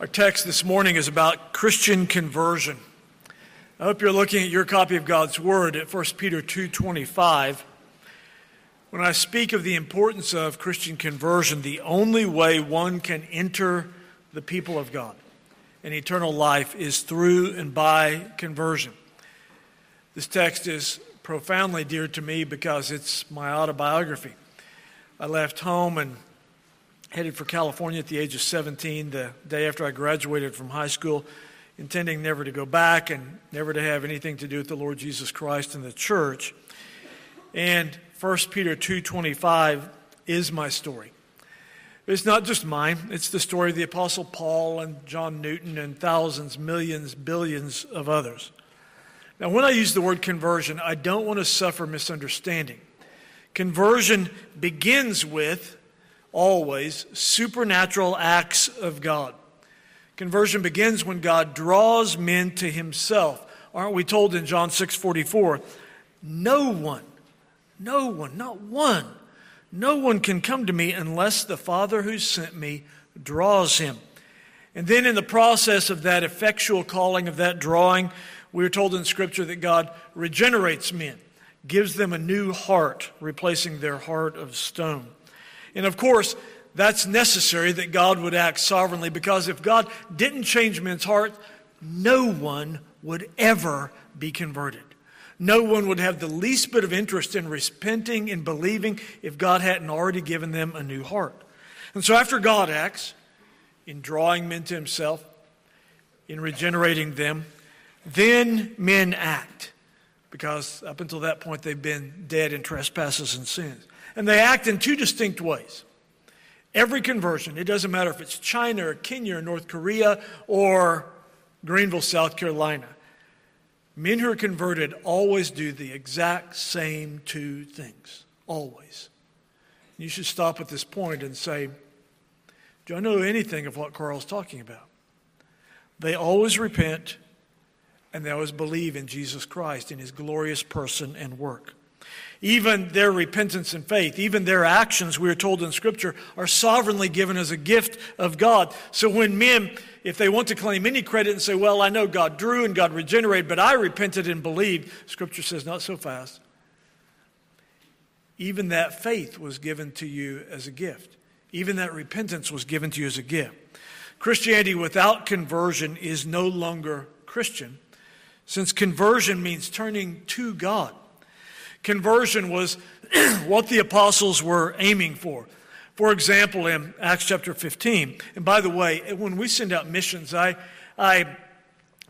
Our text this morning is about Christian conversion. I hope you're looking at your copy of God's Word at 1 Peter 2:25. When I speak of the importance of Christian conversion, the only way one can enter the people of God and eternal life is through and by conversion. This text is profoundly dear to me because it's my autobiography. I left home and headed for California at the age of 17, the day after I graduated from high school, intending never to go back and never to have anything to do with the Lord Jesus Christ and the church. And 1 Peter 2:25 is my story. It's not just mine, it's the story of the apostle Paul and John Newton and thousands, millions, billions of others. Now, when I use the word conversion, I don't want to suffer misunderstanding. Conversion begins with always supernatural acts of God. Conversion begins when God draws men to himself. Aren't we told in John 6:44, no one, no one, not one, no one can come to me unless the Father who sent me draws him. And then in the process of that effectual calling of that drawing, we are told in scripture that God regenerates men, gives them a new heart, replacing their heart of stone. And of course, that's necessary that God would act sovereignly because if God didn't change men's hearts, no one would ever be converted. No one would have the least bit of interest in repenting and believing if God hadn't already given them a new heart. And so, after God acts in drawing men to Himself, in regenerating them, then men act. Because up until that point, they've been dead in trespasses and sins. And they act in two distinct ways. Every conversion, it doesn't matter if it's China or Kenya or North Korea or Greenville, South Carolina, men who are converted always do the exact same two things. Always. You should stop at this point and say, Do I know anything of what Carl's talking about? They always repent and they always believe in Jesus Christ, in his glorious person and work. Even their repentance and faith, even their actions, we are told in Scripture, are sovereignly given as a gift of God. So when men, if they want to claim any credit and say, Well, I know God drew and God regenerated, but I repented and believed, Scripture says, Not so fast. Even that faith was given to you as a gift. Even that repentance was given to you as a gift. Christianity without conversion is no longer Christian, since conversion means turning to God. Conversion was what the apostles were aiming for. For example, in Acts chapter 15, and by the way, when we send out missions, I, I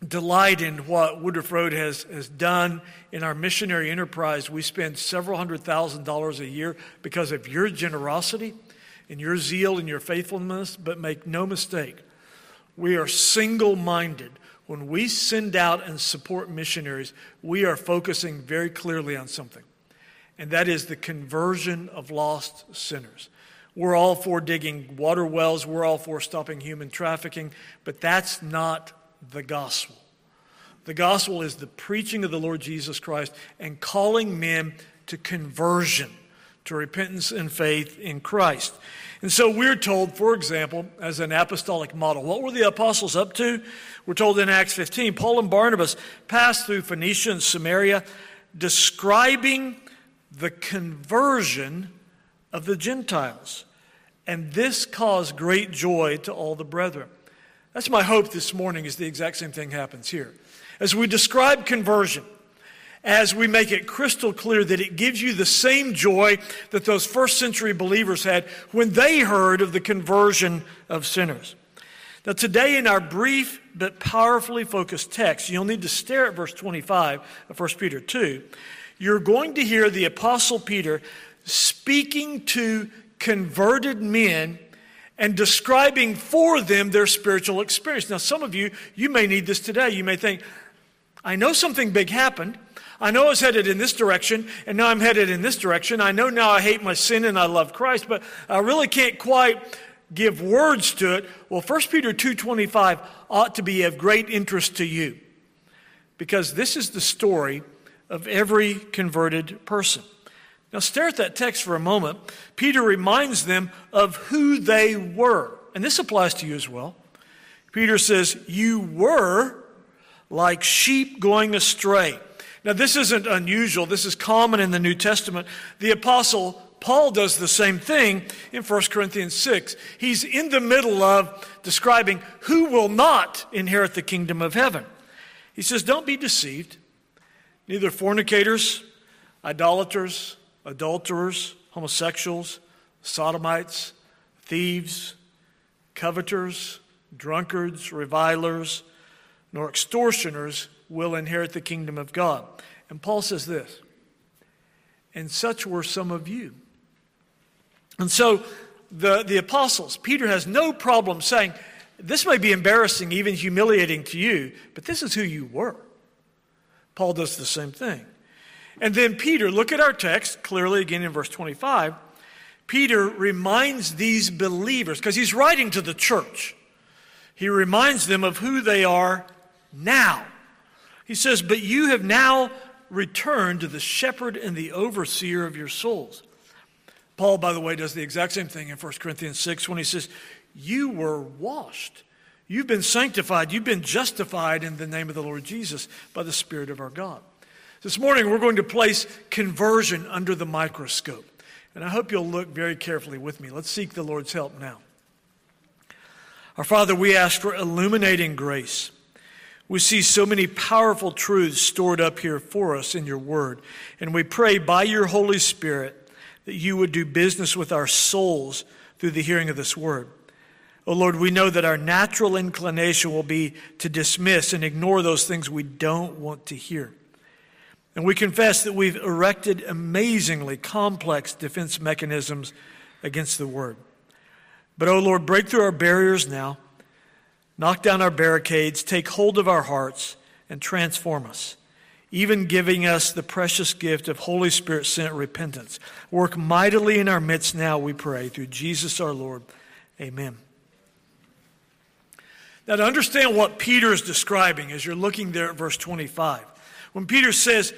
delight in what Woodruff Road has, has done in our missionary enterprise. We spend several hundred thousand dollars a year because of your generosity and your zeal and your faithfulness, but make no mistake, we are single minded when we send out and support missionaries, we are focusing very clearly on something, and that is the conversion of lost sinners. We're all for digging water wells, we're all for stopping human trafficking, but that's not the gospel. The gospel is the preaching of the Lord Jesus Christ and calling men to conversion, to repentance and faith in Christ. And so we're told, for example, as an apostolic model, what were the apostles up to? We're told in Acts 15, Paul and Barnabas passed through Phoenicia and Samaria, describing the conversion of the Gentiles. And this caused great joy to all the brethren. That's my hope this morning is the exact same thing happens here. As we describe conversion, as we make it crystal clear that it gives you the same joy that those first century believers had when they heard of the conversion of sinners. Now, today, in our brief but powerfully focused text, you'll need to stare at verse 25 of 1 Peter 2. You're going to hear the Apostle Peter speaking to converted men and describing for them their spiritual experience. Now, some of you, you may need this today. You may think, I know something big happened. I know I was headed in this direction, and now I'm headed in this direction. I know now I hate my sin and I love Christ, but I really can't quite give words to it. Well, 1 Peter 2.25 ought to be of great interest to you because this is the story of every converted person. Now, stare at that text for a moment. Peter reminds them of who they were, and this applies to you as well. Peter says, You were like sheep going astray. Now, this isn't unusual. This is common in the New Testament. The apostle Paul does the same thing in 1 Corinthians 6. He's in the middle of describing who will not inherit the kingdom of heaven. He says, Don't be deceived. Neither fornicators, idolaters, adulterers, homosexuals, sodomites, thieves, coveters, drunkards, revilers, nor extortioners will inherit the kingdom of God. And Paul says this, and such were some of you. And so the, the apostles, Peter has no problem saying, this may be embarrassing, even humiliating to you, but this is who you were. Paul does the same thing. And then Peter, look at our text clearly again in verse 25. Peter reminds these believers, because he's writing to the church, he reminds them of who they are now. He says, But you have now returned to the shepherd and the overseer of your souls. Paul, by the way, does the exact same thing in 1 Corinthians 6 when he says, You were washed. You've been sanctified. You've been justified in the name of the Lord Jesus by the Spirit of our God. This morning, we're going to place conversion under the microscope. And I hope you'll look very carefully with me. Let's seek the Lord's help now. Our Father, we ask for illuminating grace. We see so many powerful truths stored up here for us in your word. And we pray by your Holy Spirit that you would do business with our souls through the hearing of this word. Oh Lord, we know that our natural inclination will be to dismiss and ignore those things we don't want to hear. And we confess that we've erected amazingly complex defense mechanisms against the word. But, oh Lord, break through our barriers now, knock down our barricades, take hold of our hearts, and transform us even giving us the precious gift of Holy Spirit sent repentance. Work mightily in our midst now, we pray, through Jesus our Lord. Amen. Now, to understand what Peter is describing as you're looking there at verse 25, when Peter says,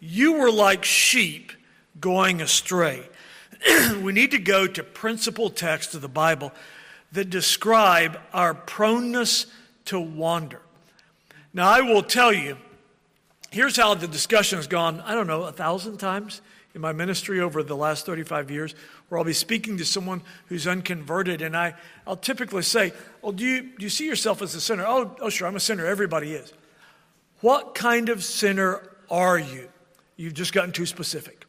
You were like sheep going astray, we need to go to principal text of the Bible that describe our proneness to wander. Now, I will tell you, here's how the discussion has gone, I don't know, a thousand times in my ministry over the last 35 years, where I'll be speaking to someone who's unconverted, and I, I'll typically say, Well, do you, do you see yourself as a sinner? Oh, oh, sure, I'm a sinner. Everybody is. What kind of sinner are you? You've just gotten too specific.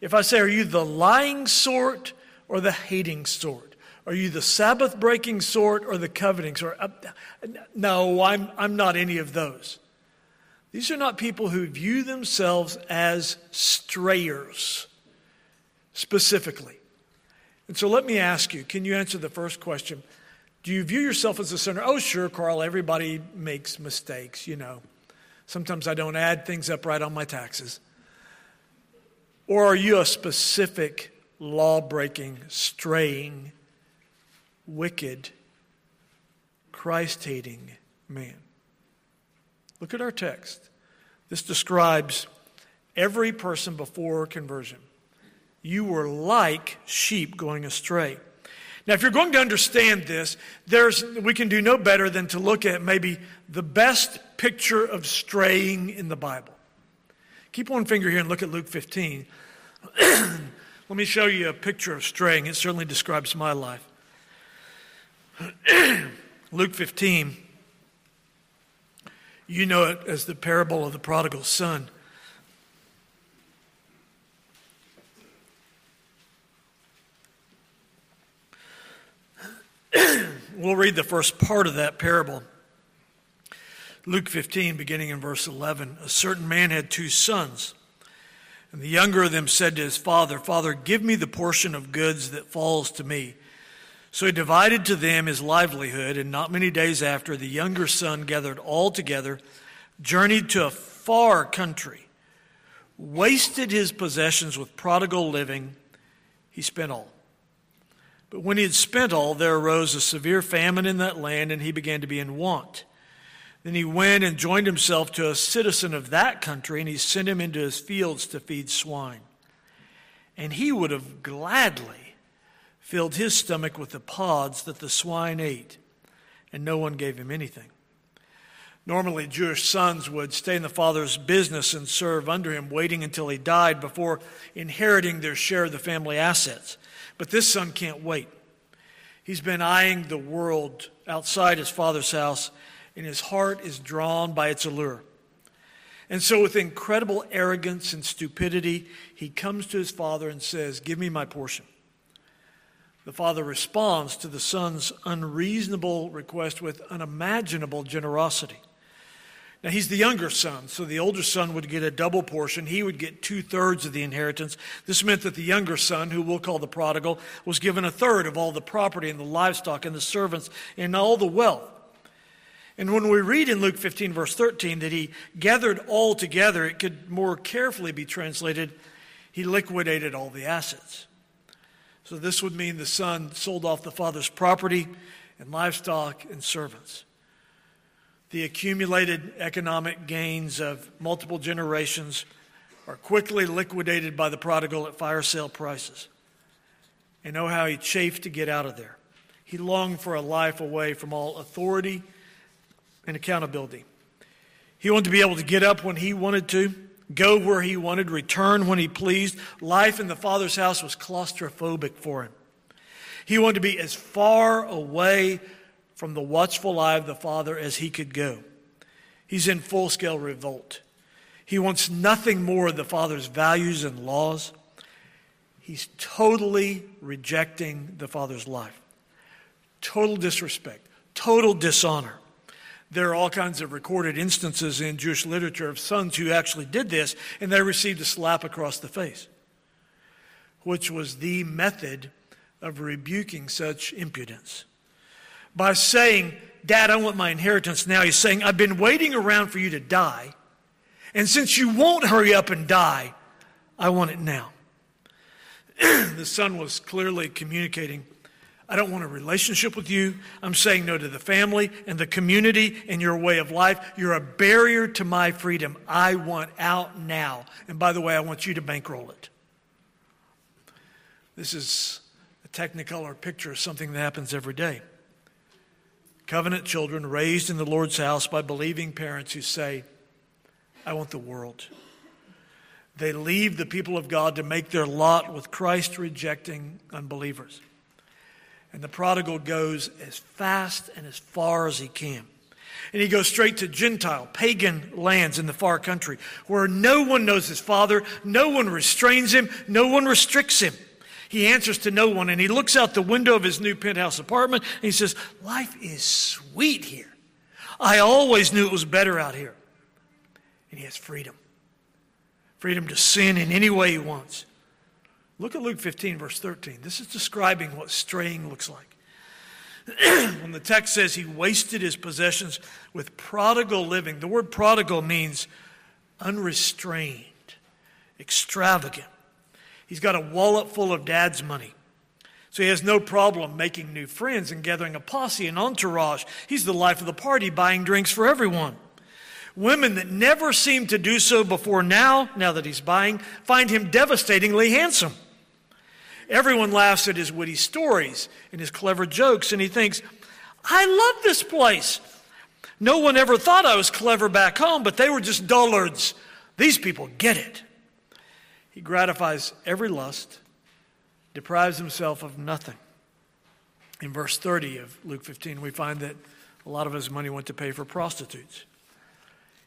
If I say, Are you the lying sort or the hating sort? Are you the Sabbath breaking sort or the coveting sort? Uh, no, I'm, I'm not any of those. These are not people who view themselves as strayers, specifically. And so let me ask you can you answer the first question? Do you view yourself as a sinner? Oh, sure, Carl, everybody makes mistakes, you know. Sometimes I don't add things up right on my taxes. Or are you a specific law breaking, straying, wicked, Christ hating man? Look at our text. This describes every person before conversion. You were like sheep going astray. Now, if you're going to understand this, there's, we can do no better than to look at maybe the best picture of straying in the Bible. Keep one finger here and look at Luke 15. Let me show you a picture of straying. It certainly describes my life. Luke 15. You know it as the parable of the prodigal son. we'll read the first part of that parable. Luke 15, beginning in verse 11. A certain man had two sons. And the younger of them said to his father, Father, give me the portion of goods that falls to me. So he divided to them his livelihood, and not many days after, the younger son gathered all together, journeyed to a far country, wasted his possessions with prodigal living. He spent all. But when he had spent all, there arose a severe famine in that land, and he began to be in want. Then he went and joined himself to a citizen of that country, and he sent him into his fields to feed swine. And he would have gladly filled his stomach with the pods that the swine ate, and no one gave him anything. Normally, Jewish sons would stay in the father's business and serve under him, waiting until he died before inheriting their share of the family assets. But this son can't wait. He's been eyeing the world outside his father's house, and his heart is drawn by its allure. And so, with incredible arrogance and stupidity, he comes to his father and says, Give me my portion. The father responds to the son's unreasonable request with unimaginable generosity. Now, he's the younger son, so the older son would get a double portion. He would get two thirds of the inheritance. This meant that the younger son, who we'll call the prodigal, was given a third of all the property and the livestock and the servants and all the wealth. And when we read in Luke 15, verse 13, that he gathered all together, it could more carefully be translated, he liquidated all the assets. So this would mean the son sold off the father's property and livestock and servants the accumulated economic gains of multiple generations are quickly liquidated by the prodigal at fire sale prices. And know how he chafed to get out of there. He longed for a life away from all authority and accountability. He wanted to be able to get up when he wanted to, go where he wanted, return when he pleased. Life in the Father's house was claustrophobic for him. He wanted to be as far away from the watchful eye of the Father as he could go. He's in full scale revolt. He wants nothing more of the Father's values and laws. He's totally rejecting the Father's life. Total disrespect, total dishonor. There are all kinds of recorded instances in Jewish literature of sons who actually did this, and they received a slap across the face, which was the method of rebuking such impudence by saying, Dad, I want my inheritance now. He's saying, I've been waiting around for you to die. And since you won't hurry up and die, I want it now. the son was clearly communicating, I don't want a relationship with you. I'm saying no to the family and the community and your way of life. You're a barrier to my freedom. I want out now. And by the way, I want you to bankroll it. This is a technicolor picture of something that happens every day covenant children raised in the Lord's house by believing parents who say, I want the world. They leave the people of God to make their lot with Christ rejecting unbelievers. And the prodigal goes as fast and as far as he can. And he goes straight to Gentile, pagan lands in the far country where no one knows his father, no one restrains him, no one restricts him. He answers to no one and he looks out the window of his new penthouse apartment and he says, Life is sweet here. I always knew it was better out here. And he has freedom freedom to sin in any way he wants. Look at Luke 15, verse 13. This is describing what straying looks like. when the text says he wasted his possessions with prodigal living, the word prodigal means unrestrained, extravagant. He's got a wallet full of dad's money. So he has no problem making new friends and gathering a posse and entourage. He's the life of the party, buying drinks for everyone. Women that never seemed to do so before now, now that he's buying, find him devastatingly handsome. Everyone laughs at his witty stories and his clever jokes, and he thinks, I love this place. No one ever thought I was clever back home, but they were just dullards. These people get it. He gratifies every lust, deprives himself of nothing. In verse 30 of Luke 15, we find that a lot of his money went to pay for prostitutes.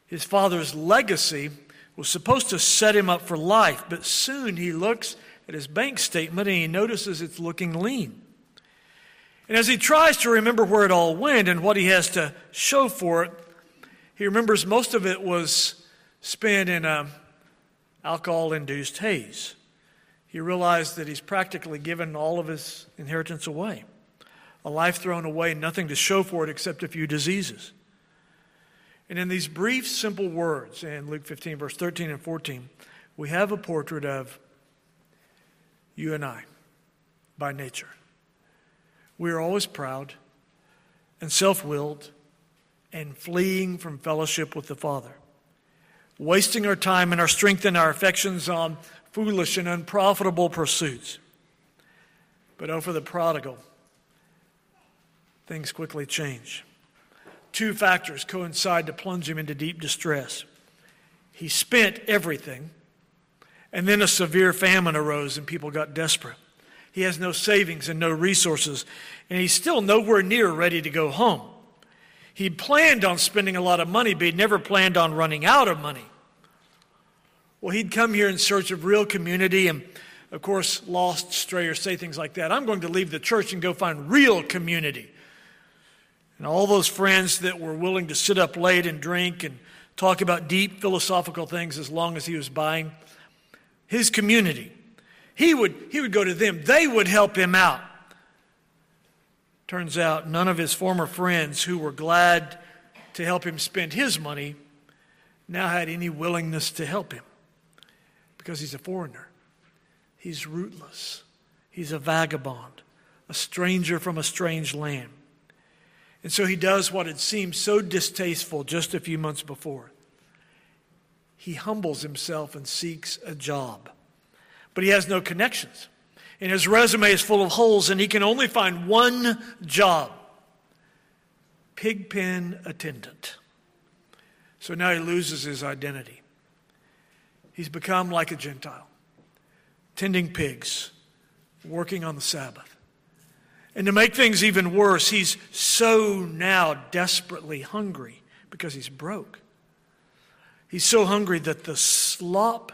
His father's legacy was supposed to set him up for life, but soon he looks at his bank statement and he notices it's looking lean. And as he tries to remember where it all went and what he has to show for it, he remembers most of it was spent in um, a alcohol induced haze. He realized that he's practically given all of his inheritance away. A life thrown away, nothing to show for it except a few diseases. And in these brief, simple words in Luke 15, verse 13 and 14, we have a portrait of you and I by nature. We are always proud and self willed and fleeing from fellowship with the Father wasting our time and our strength and our affections on foolish and unprofitable pursuits. But oh, for the prodigal, things quickly change. two factors coincide to plunge him into deep distress. He spent everything, and then a severe famine arose and people got desperate. He has no savings and no resources, and he's still nowhere near ready to go home. He planned on spending a lot of money, but he never planned on running out of money. Well, he'd come here in search of real community and, of course, lost, stray, or say things like that. I'm going to leave the church and go find real community. And all those friends that were willing to sit up late and drink and talk about deep philosophical things as long as he was buying his community. He would, he would go to them, they would help him out. Turns out none of his former friends who were glad to help him spend his money now had any willingness to help him because he's a foreigner. He's rootless. He's a vagabond, a stranger from a strange land. And so he does what had seemed so distasteful just a few months before. He humbles himself and seeks a job. But he has no connections. And his resume is full of holes, and he can only find one job pigpen attendant. So now he loses his identity. He's become like a Gentile, tending pigs, working on the Sabbath. And to make things even worse, he's so now desperately hungry because he's broke. He's so hungry that the slop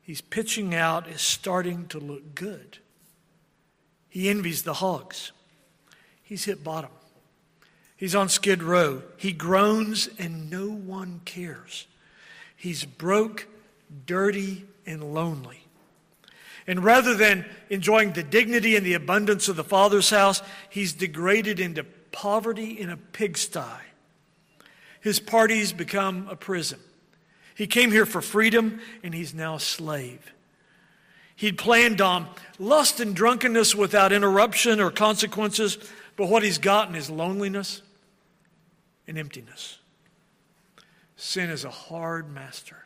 he's pitching out is starting to look good. He envies the hogs. He's hit bottom. He's on skid row. He groans and no one cares. He's broke dirty, and lonely. And rather than enjoying the dignity and the abundance of the Father's house, he's degraded into poverty in a pigsty. His parties become a prison. He came here for freedom, and he's now a slave. He'd planned on lust and drunkenness without interruption or consequences, but what he's gotten is loneliness and emptiness. Sin is a hard master.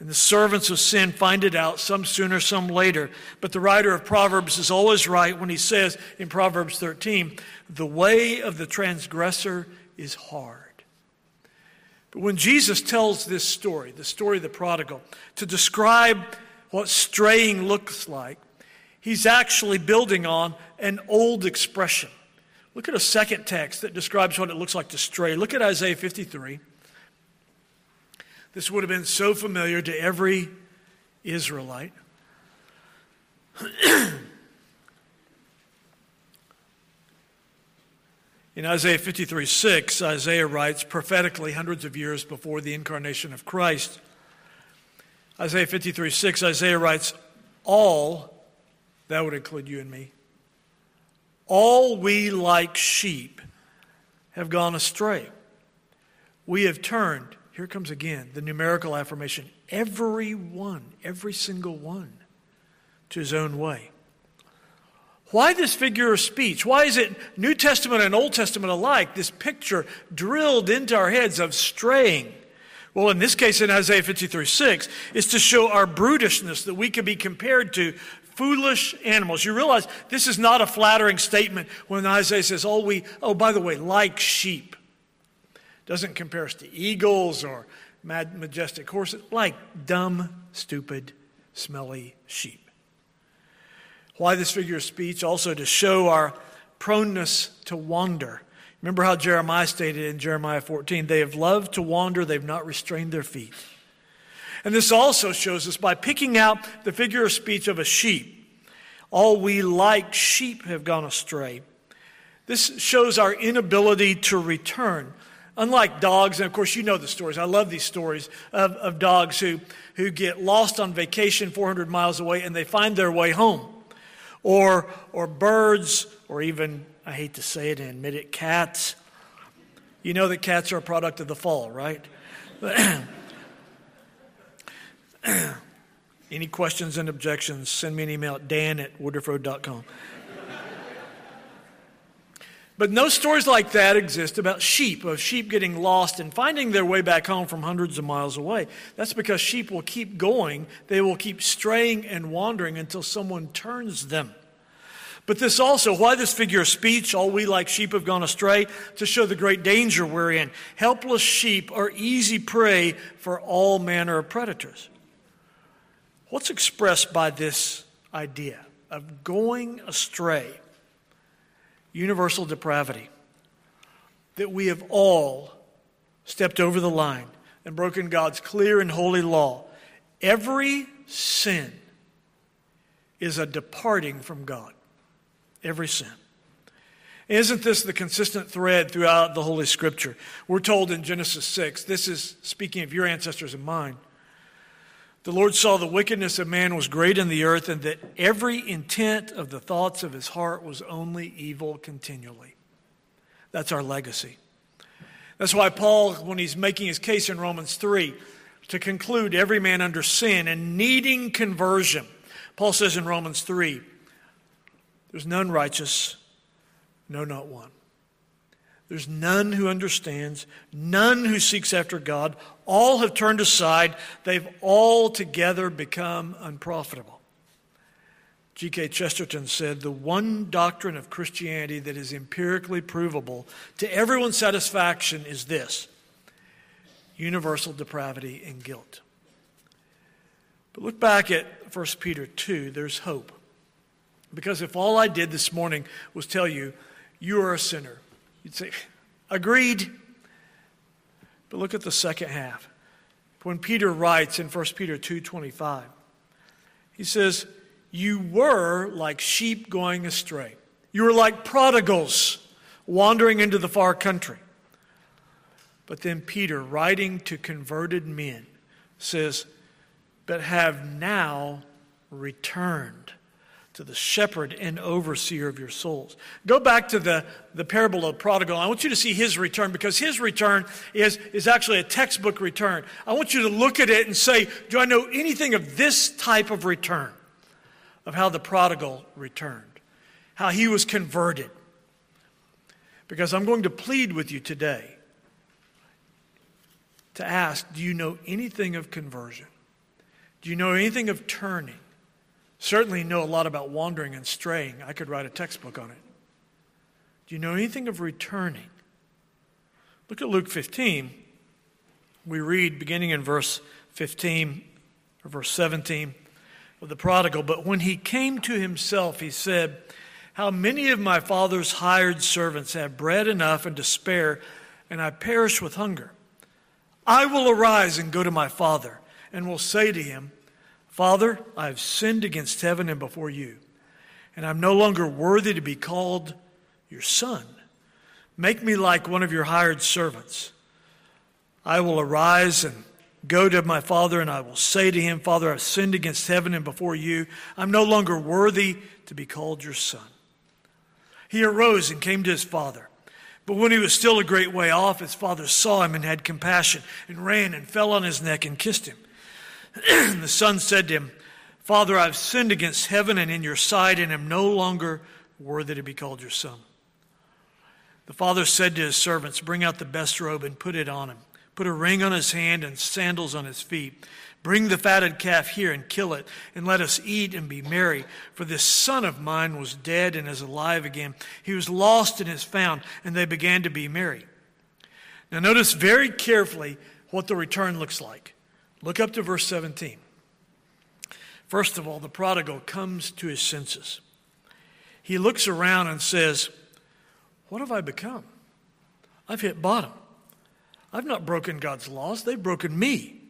And the servants of sin find it out, some sooner, some later. But the writer of Proverbs is always right when he says in Proverbs 13, the way of the transgressor is hard. But when Jesus tells this story, the story of the prodigal, to describe what straying looks like, he's actually building on an old expression. Look at a second text that describes what it looks like to stray. Look at Isaiah 53. This would have been so familiar to every Israelite. In Isaiah 53 6, Isaiah writes prophetically hundreds of years before the incarnation of Christ. Isaiah 53 6, Isaiah writes, All, that would include you and me, all we like sheep have gone astray. We have turned here comes again the numerical affirmation every one, every single one, to his own way. Why this figure of speech? Why is it New Testament and Old Testament alike, this picture drilled into our heads of straying? Well, in this case, in Isaiah 53 6, is to show our brutishness that we can be compared to foolish animals. You realize this is not a flattering statement when Isaiah says, oh, we, oh, by the way, like sheep doesn't compare us to eagles or majestic horses, like dumb, stupid, smelly sheep. Why this figure of speech? Also to show our proneness to wander. Remember how Jeremiah stated in Jeremiah 14 they have loved to wander, they've not restrained their feet. And this also shows us by picking out the figure of speech of a sheep. All we like sheep have gone astray. This shows our inability to return. Unlike dogs, and of course you know the stories, I love these stories of, of dogs who, who get lost on vacation 400 miles away and they find their way home. Or, or birds, or even, I hate to say it and admit it, cats. You know that cats are a product of the fall, right? Any questions and objections, send me an email at dan at woodruffroad.com. But no stories like that exist about sheep, of sheep getting lost and finding their way back home from hundreds of miles away. That's because sheep will keep going, they will keep straying and wandering until someone turns them. But this also, why this figure of speech, all we like sheep have gone astray, to show the great danger we're in. Helpless sheep are easy prey for all manner of predators. What's expressed by this idea of going astray? Universal depravity. That we have all stepped over the line and broken God's clear and holy law. Every sin is a departing from God every sin. Isn't this the consistent thread throughout the Holy Scripture? We're told in Genesis 6, this is speaking of your ancestors and mine. The Lord saw the wickedness of man was great in the earth, and that every intent of the thoughts of his heart was only evil continually. That's our legacy. That's why Paul, when he's making his case in Romans 3, to conclude every man under sin and needing conversion, Paul says in Romans 3, there's none righteous, no, not one. There's none who understands, none who seeks after God. All have turned aside. They've all together become unprofitable. G.K. Chesterton said the one doctrine of Christianity that is empirically provable to everyone's satisfaction is this universal depravity and guilt. But look back at 1 Peter 2, there's hope. Because if all I did this morning was tell you, you are a sinner, you'd say, agreed. But look at the second half. When Peter writes in 1 Peter 2:25, he says, "You were like sheep going astray. You were like prodigals wandering into the far country." But then Peter, writing to converted men, says, "But have now returned to the shepherd and overseer of your souls. Go back to the, the parable of prodigal. I want you to see his return because his return is, is actually a textbook return. I want you to look at it and say, Do I know anything of this type of return? Of how the prodigal returned, how he was converted. Because I'm going to plead with you today to ask, Do you know anything of conversion? Do you know anything of turning? Certainly know a lot about wandering and straying. I could write a textbook on it. Do you know anything of returning? Look at Luke 15. We read beginning in verse 15 or verse 17 of the prodigal. But when he came to himself, he said, How many of my father's hired servants have bread enough and to spare, and I perish with hunger? I will arise and go to my father, and will say to him, Father, I have sinned against heaven and before you, and I'm no longer worthy to be called your son. Make me like one of your hired servants. I will arise and go to my father, and I will say to him, Father, I've sinned against heaven and before you. I'm no longer worthy to be called your son. He arose and came to his father. But when he was still a great way off, his father saw him and had compassion, and ran and fell on his neck and kissed him. the son said to him, Father, I've sinned against heaven and in your sight, and am no longer worthy to be called your son. The father said to his servants, Bring out the best robe and put it on him. Put a ring on his hand and sandals on his feet. Bring the fatted calf here and kill it, and let us eat and be merry. For this son of mine was dead and is alive again. He was lost and is found, and they began to be merry. Now, notice very carefully what the return looks like. Look up to verse 17. First of all, the prodigal comes to his senses. He looks around and says, What have I become? I've hit bottom. I've not broken God's laws, they've broken me.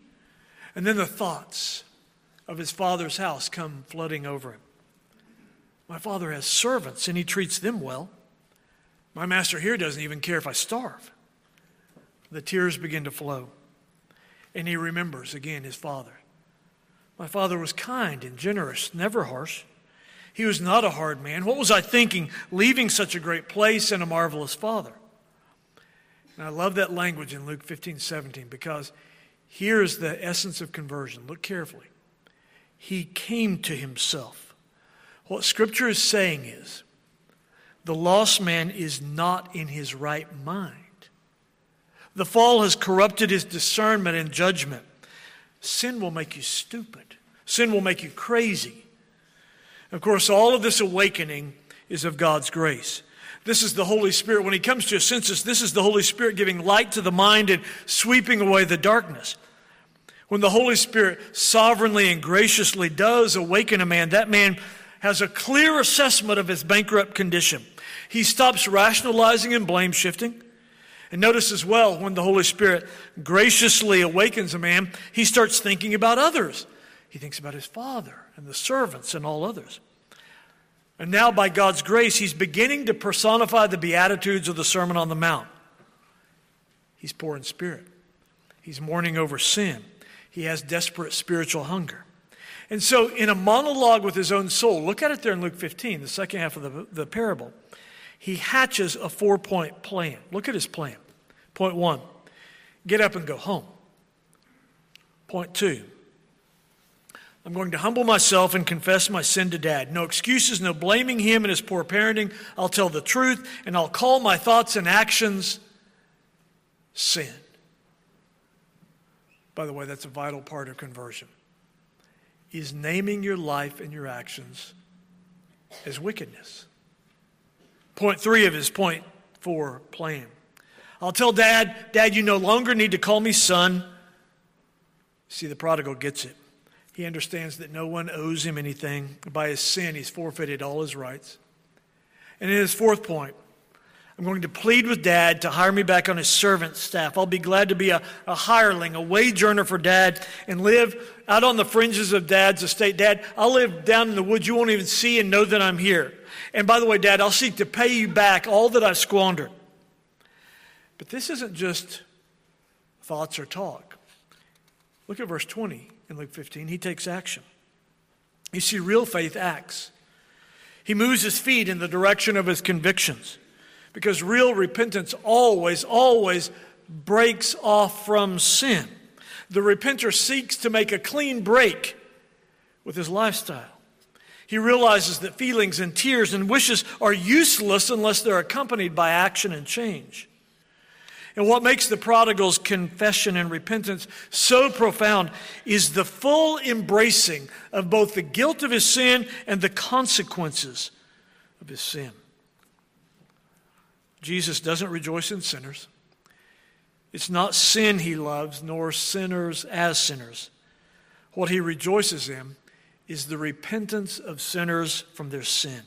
And then the thoughts of his father's house come flooding over him. My father has servants and he treats them well. My master here doesn't even care if I starve. The tears begin to flow. And he remembers again his father. My father was kind and generous, never harsh. He was not a hard man. What was I thinking, leaving such a great place and a marvelous father? And I love that language in Luke 15, 17, because here is the essence of conversion. Look carefully. He came to himself. What Scripture is saying is the lost man is not in his right mind. The fall has corrupted his discernment and judgment. Sin will make you stupid, sin will make you crazy. Of course, all of this awakening is of God's grace. This is the Holy Spirit. When he comes to a census, this is the Holy Spirit giving light to the mind and sweeping away the darkness. When the Holy Spirit sovereignly and graciously does awaken a man, that man has a clear assessment of his bankrupt condition. He stops rationalizing and blame shifting. And notice as well, when the Holy Spirit graciously awakens a man, he starts thinking about others. He thinks about his father and the servants and all others. And now, by God's grace, he's beginning to personify the Beatitudes of the Sermon on the Mount. He's poor in spirit, he's mourning over sin, he has desperate spiritual hunger. And so, in a monologue with his own soul, look at it there in Luke 15, the second half of the, the parable, he hatches a four point plan. Look at his plan. Point one get up and go home. Point two, I'm going to humble myself and confess my sin to dad. No excuses, no blaming him and his poor parenting. I'll tell the truth and I'll call my thoughts and actions sin. By the way, that's a vital part of conversion. Is naming your life and your actions as wickedness. Point three of his point four plan. I'll tell dad, Dad, you no longer need to call me son. See, the prodigal gets it. He understands that no one owes him anything. By his sin, he's forfeited all his rights. And in his fourth point, I'm going to plead with dad to hire me back on his servant staff. I'll be glad to be a, a hireling, a wage earner for dad, and live out on the fringes of dad's estate. Dad, I'll live down in the woods. You won't even see and know that I'm here. And by the way, dad, I'll seek to pay you back all that I've squandered. But this isn't just thoughts or talk. Look at verse 20 in Luke 15, he takes action. You see, real faith acts. He moves his feet in the direction of his convictions because real repentance always, always breaks off from sin. The repenter seeks to make a clean break with his lifestyle. He realizes that feelings and tears and wishes are useless unless they're accompanied by action and change. And what makes the prodigal's confession and repentance so profound is the full embracing of both the guilt of his sin and the consequences of his sin. Jesus doesn't rejoice in sinners. It's not sin he loves, nor sinners as sinners. What he rejoices in is the repentance of sinners from their sin.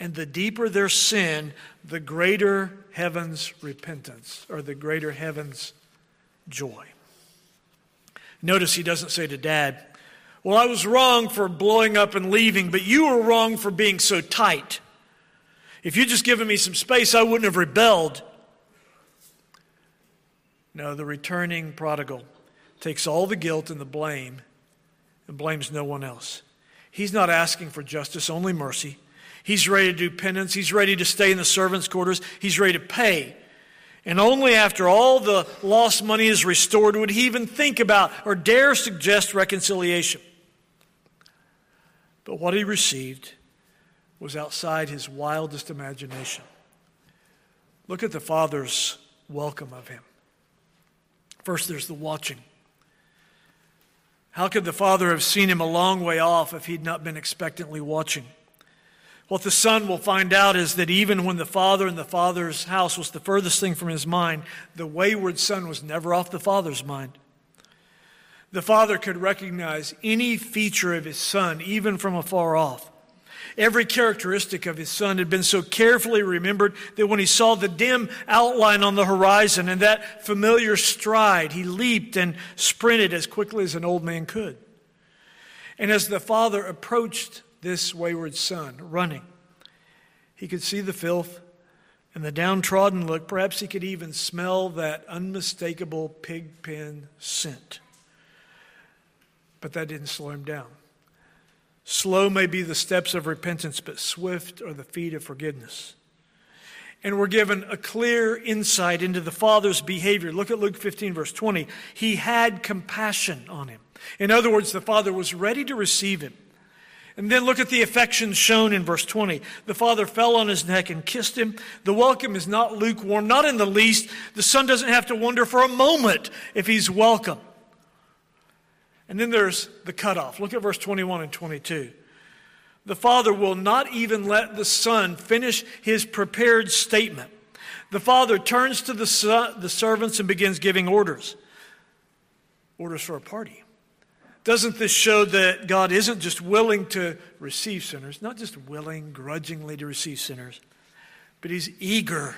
And the deeper their sin, the greater heaven's repentance or the greater heaven's joy. Notice he doesn't say to dad, Well, I was wrong for blowing up and leaving, but you were wrong for being so tight. If you'd just given me some space, I wouldn't have rebelled. No, the returning prodigal takes all the guilt and the blame and blames no one else. He's not asking for justice, only mercy. He's ready to do penance. He's ready to stay in the servants' quarters. He's ready to pay. And only after all the lost money is restored would he even think about or dare suggest reconciliation. But what he received was outside his wildest imagination. Look at the Father's welcome of him. First, there's the watching. How could the Father have seen him a long way off if he'd not been expectantly watching? What the son will find out is that even when the father in the father's house was the furthest thing from his mind, the wayward son was never off the father's mind. The father could recognize any feature of his son, even from afar off. Every characteristic of his son had been so carefully remembered that when he saw the dim outline on the horizon and that familiar stride, he leaped and sprinted as quickly as an old man could. And as the father approached this wayward son running. He could see the filth and the downtrodden look. Perhaps he could even smell that unmistakable pig pen scent. But that didn't slow him down. Slow may be the steps of repentance, but swift are the feet of forgiveness. And we're given a clear insight into the Father's behavior. Look at Luke 15, verse 20. He had compassion on him. In other words, the Father was ready to receive him. And then look at the affection shown in verse 20. The father fell on his neck and kissed him. The welcome is not lukewarm, not in the least. The son doesn't have to wonder for a moment if he's welcome. And then there's the cutoff. Look at verse 21 and 22. the Father will not even let the Son finish his prepared statement. The Father turns to the, son, the servants and begins giving orders orders for a party. Doesn't this show that God isn't just willing to receive sinners, not just willing grudgingly to receive sinners, but He's eager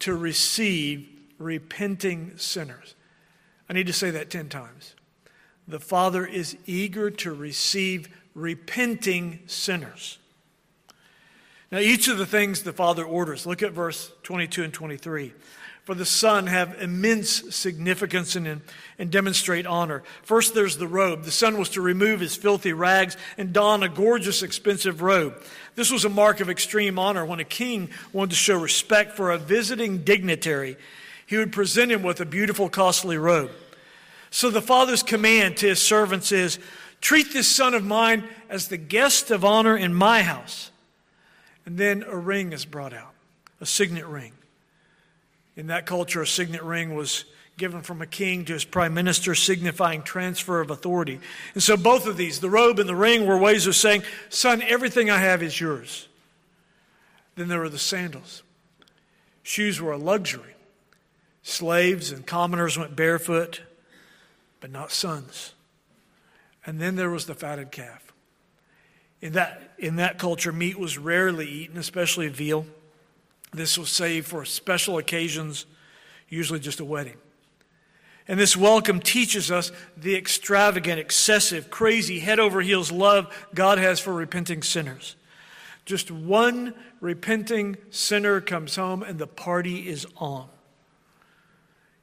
to receive repenting sinners? I need to say that 10 times. The Father is eager to receive repenting sinners. Now, each of the things the Father orders, look at verse 22 and 23. For the Son have immense significance and, and demonstrate honor. First, there's the robe. The Son was to remove his filthy rags and don a gorgeous, expensive robe. This was a mark of extreme honor. When a king wanted to show respect for a visiting dignitary, he would present him with a beautiful, costly robe. So the Father's command to his servants is Treat this son of mine as the guest of honor in my house. And then a ring is brought out, a signet ring. In that culture, a signet ring was given from a king to his prime minister, signifying transfer of authority. And so, both of these, the robe and the ring, were ways of saying, Son, everything I have is yours. Then there were the sandals. Shoes were a luxury. Slaves and commoners went barefoot, but not sons. And then there was the fatted calf. In that, in that culture, meat was rarely eaten, especially veal. This was saved for special occasions, usually just a wedding. And this welcome teaches us the extravagant, excessive, crazy, head over heels love God has for repenting sinners. Just one repenting sinner comes home and the party is on.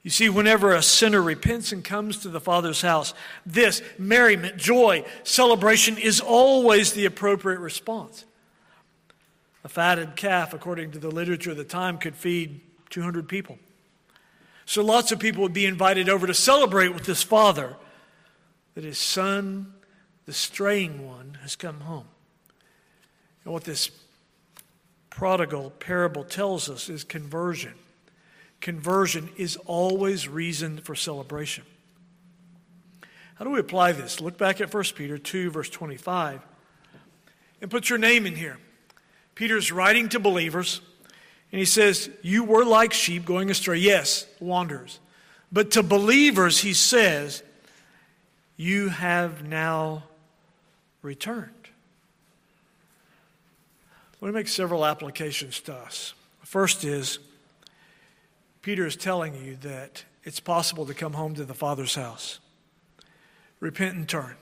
You see, whenever a sinner repents and comes to the Father's house, this merriment, joy, celebration is always the appropriate response. A fatted calf, according to the literature of the time, could feed 200 people. So lots of people would be invited over to celebrate with this father that his son, the straying one, has come home. And what this prodigal parable tells us is conversion conversion is always reason for celebration. How do we apply this? Look back at 1 Peter 2, verse 25, and put your name in here. Peter's writing to believers, and he says, You were like sheep going astray. Yes, wanderers. But to believers, he says, You have now returned. Let me make several applications to us. First is, Peter is telling you that it's possible to come home to the Father's house. Repent and turn.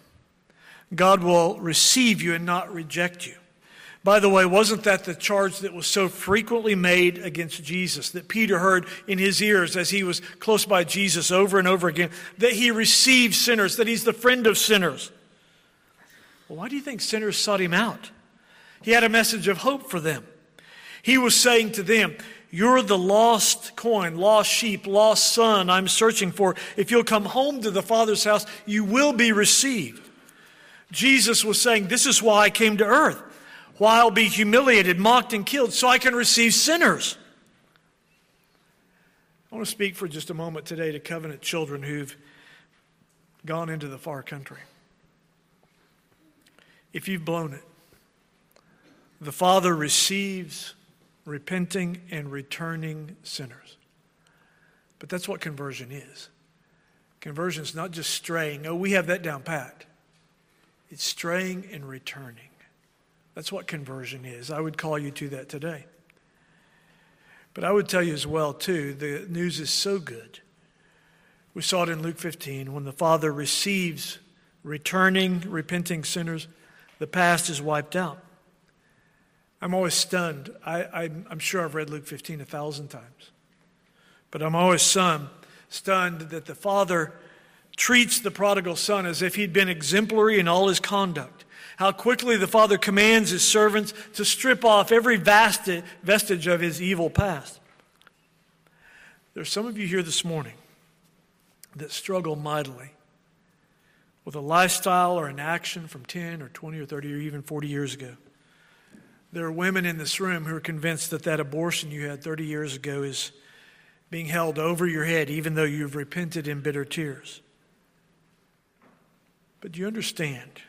God will receive you and not reject you. By the way, wasn't that the charge that was so frequently made against Jesus that Peter heard in his ears as he was close by Jesus over and over again? That he receives sinners, that he's the friend of sinners. Well, why do you think sinners sought him out? He had a message of hope for them. He was saying to them, you're the lost coin, lost sheep, lost son I'm searching for. If you'll come home to the Father's house, you will be received. Jesus was saying, This is why I came to earth, why I'll be humiliated, mocked, and killed, so I can receive sinners. I want to speak for just a moment today to covenant children who've gone into the far country. If you've blown it, the Father receives repenting and returning sinners. But that's what conversion is. Conversion is not just straying. Oh, we have that down pat. It's straying and returning. That's what conversion is. I would call you to that today. But I would tell you as well, too, the news is so good. We saw it in Luke 15 when the Father receives returning, repenting sinners, the past is wiped out. I'm always stunned. I, am sure I've read Luke 15 a thousand times. But I'm always stunned, stunned that the father treats the prodigal son as if he'd been exemplary in all his conduct. How quickly the father commands his servants to strip off every vestige of his evil past. There's some of you here this morning that struggle mightily with a lifestyle or an action from 10 or 20 or 30 or even 40 years ago. There are women in this room who are convinced that that abortion you had 30 years ago is being held over your head, even though you've repented in bitter tears. But do you understand?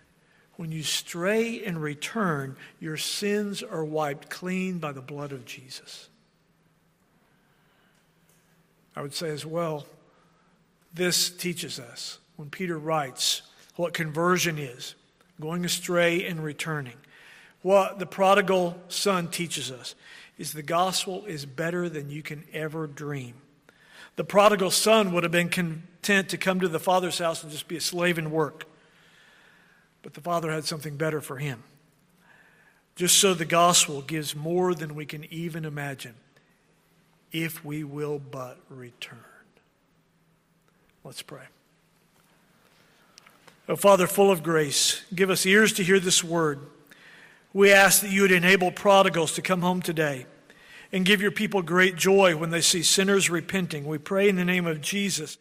When you stray and return, your sins are wiped clean by the blood of Jesus. I would say as well, this teaches us when Peter writes what conversion is going astray and returning. What the prodigal son teaches us is the gospel is better than you can ever dream. The prodigal son would have been content to come to the father's house and just be a slave and work. But the father had something better for him. Just so the gospel gives more than we can even imagine if we will but return. Let's pray. Oh, Father, full of grace, give us ears to hear this word. We ask that you would enable prodigals to come home today and give your people great joy when they see sinners repenting. We pray in the name of Jesus.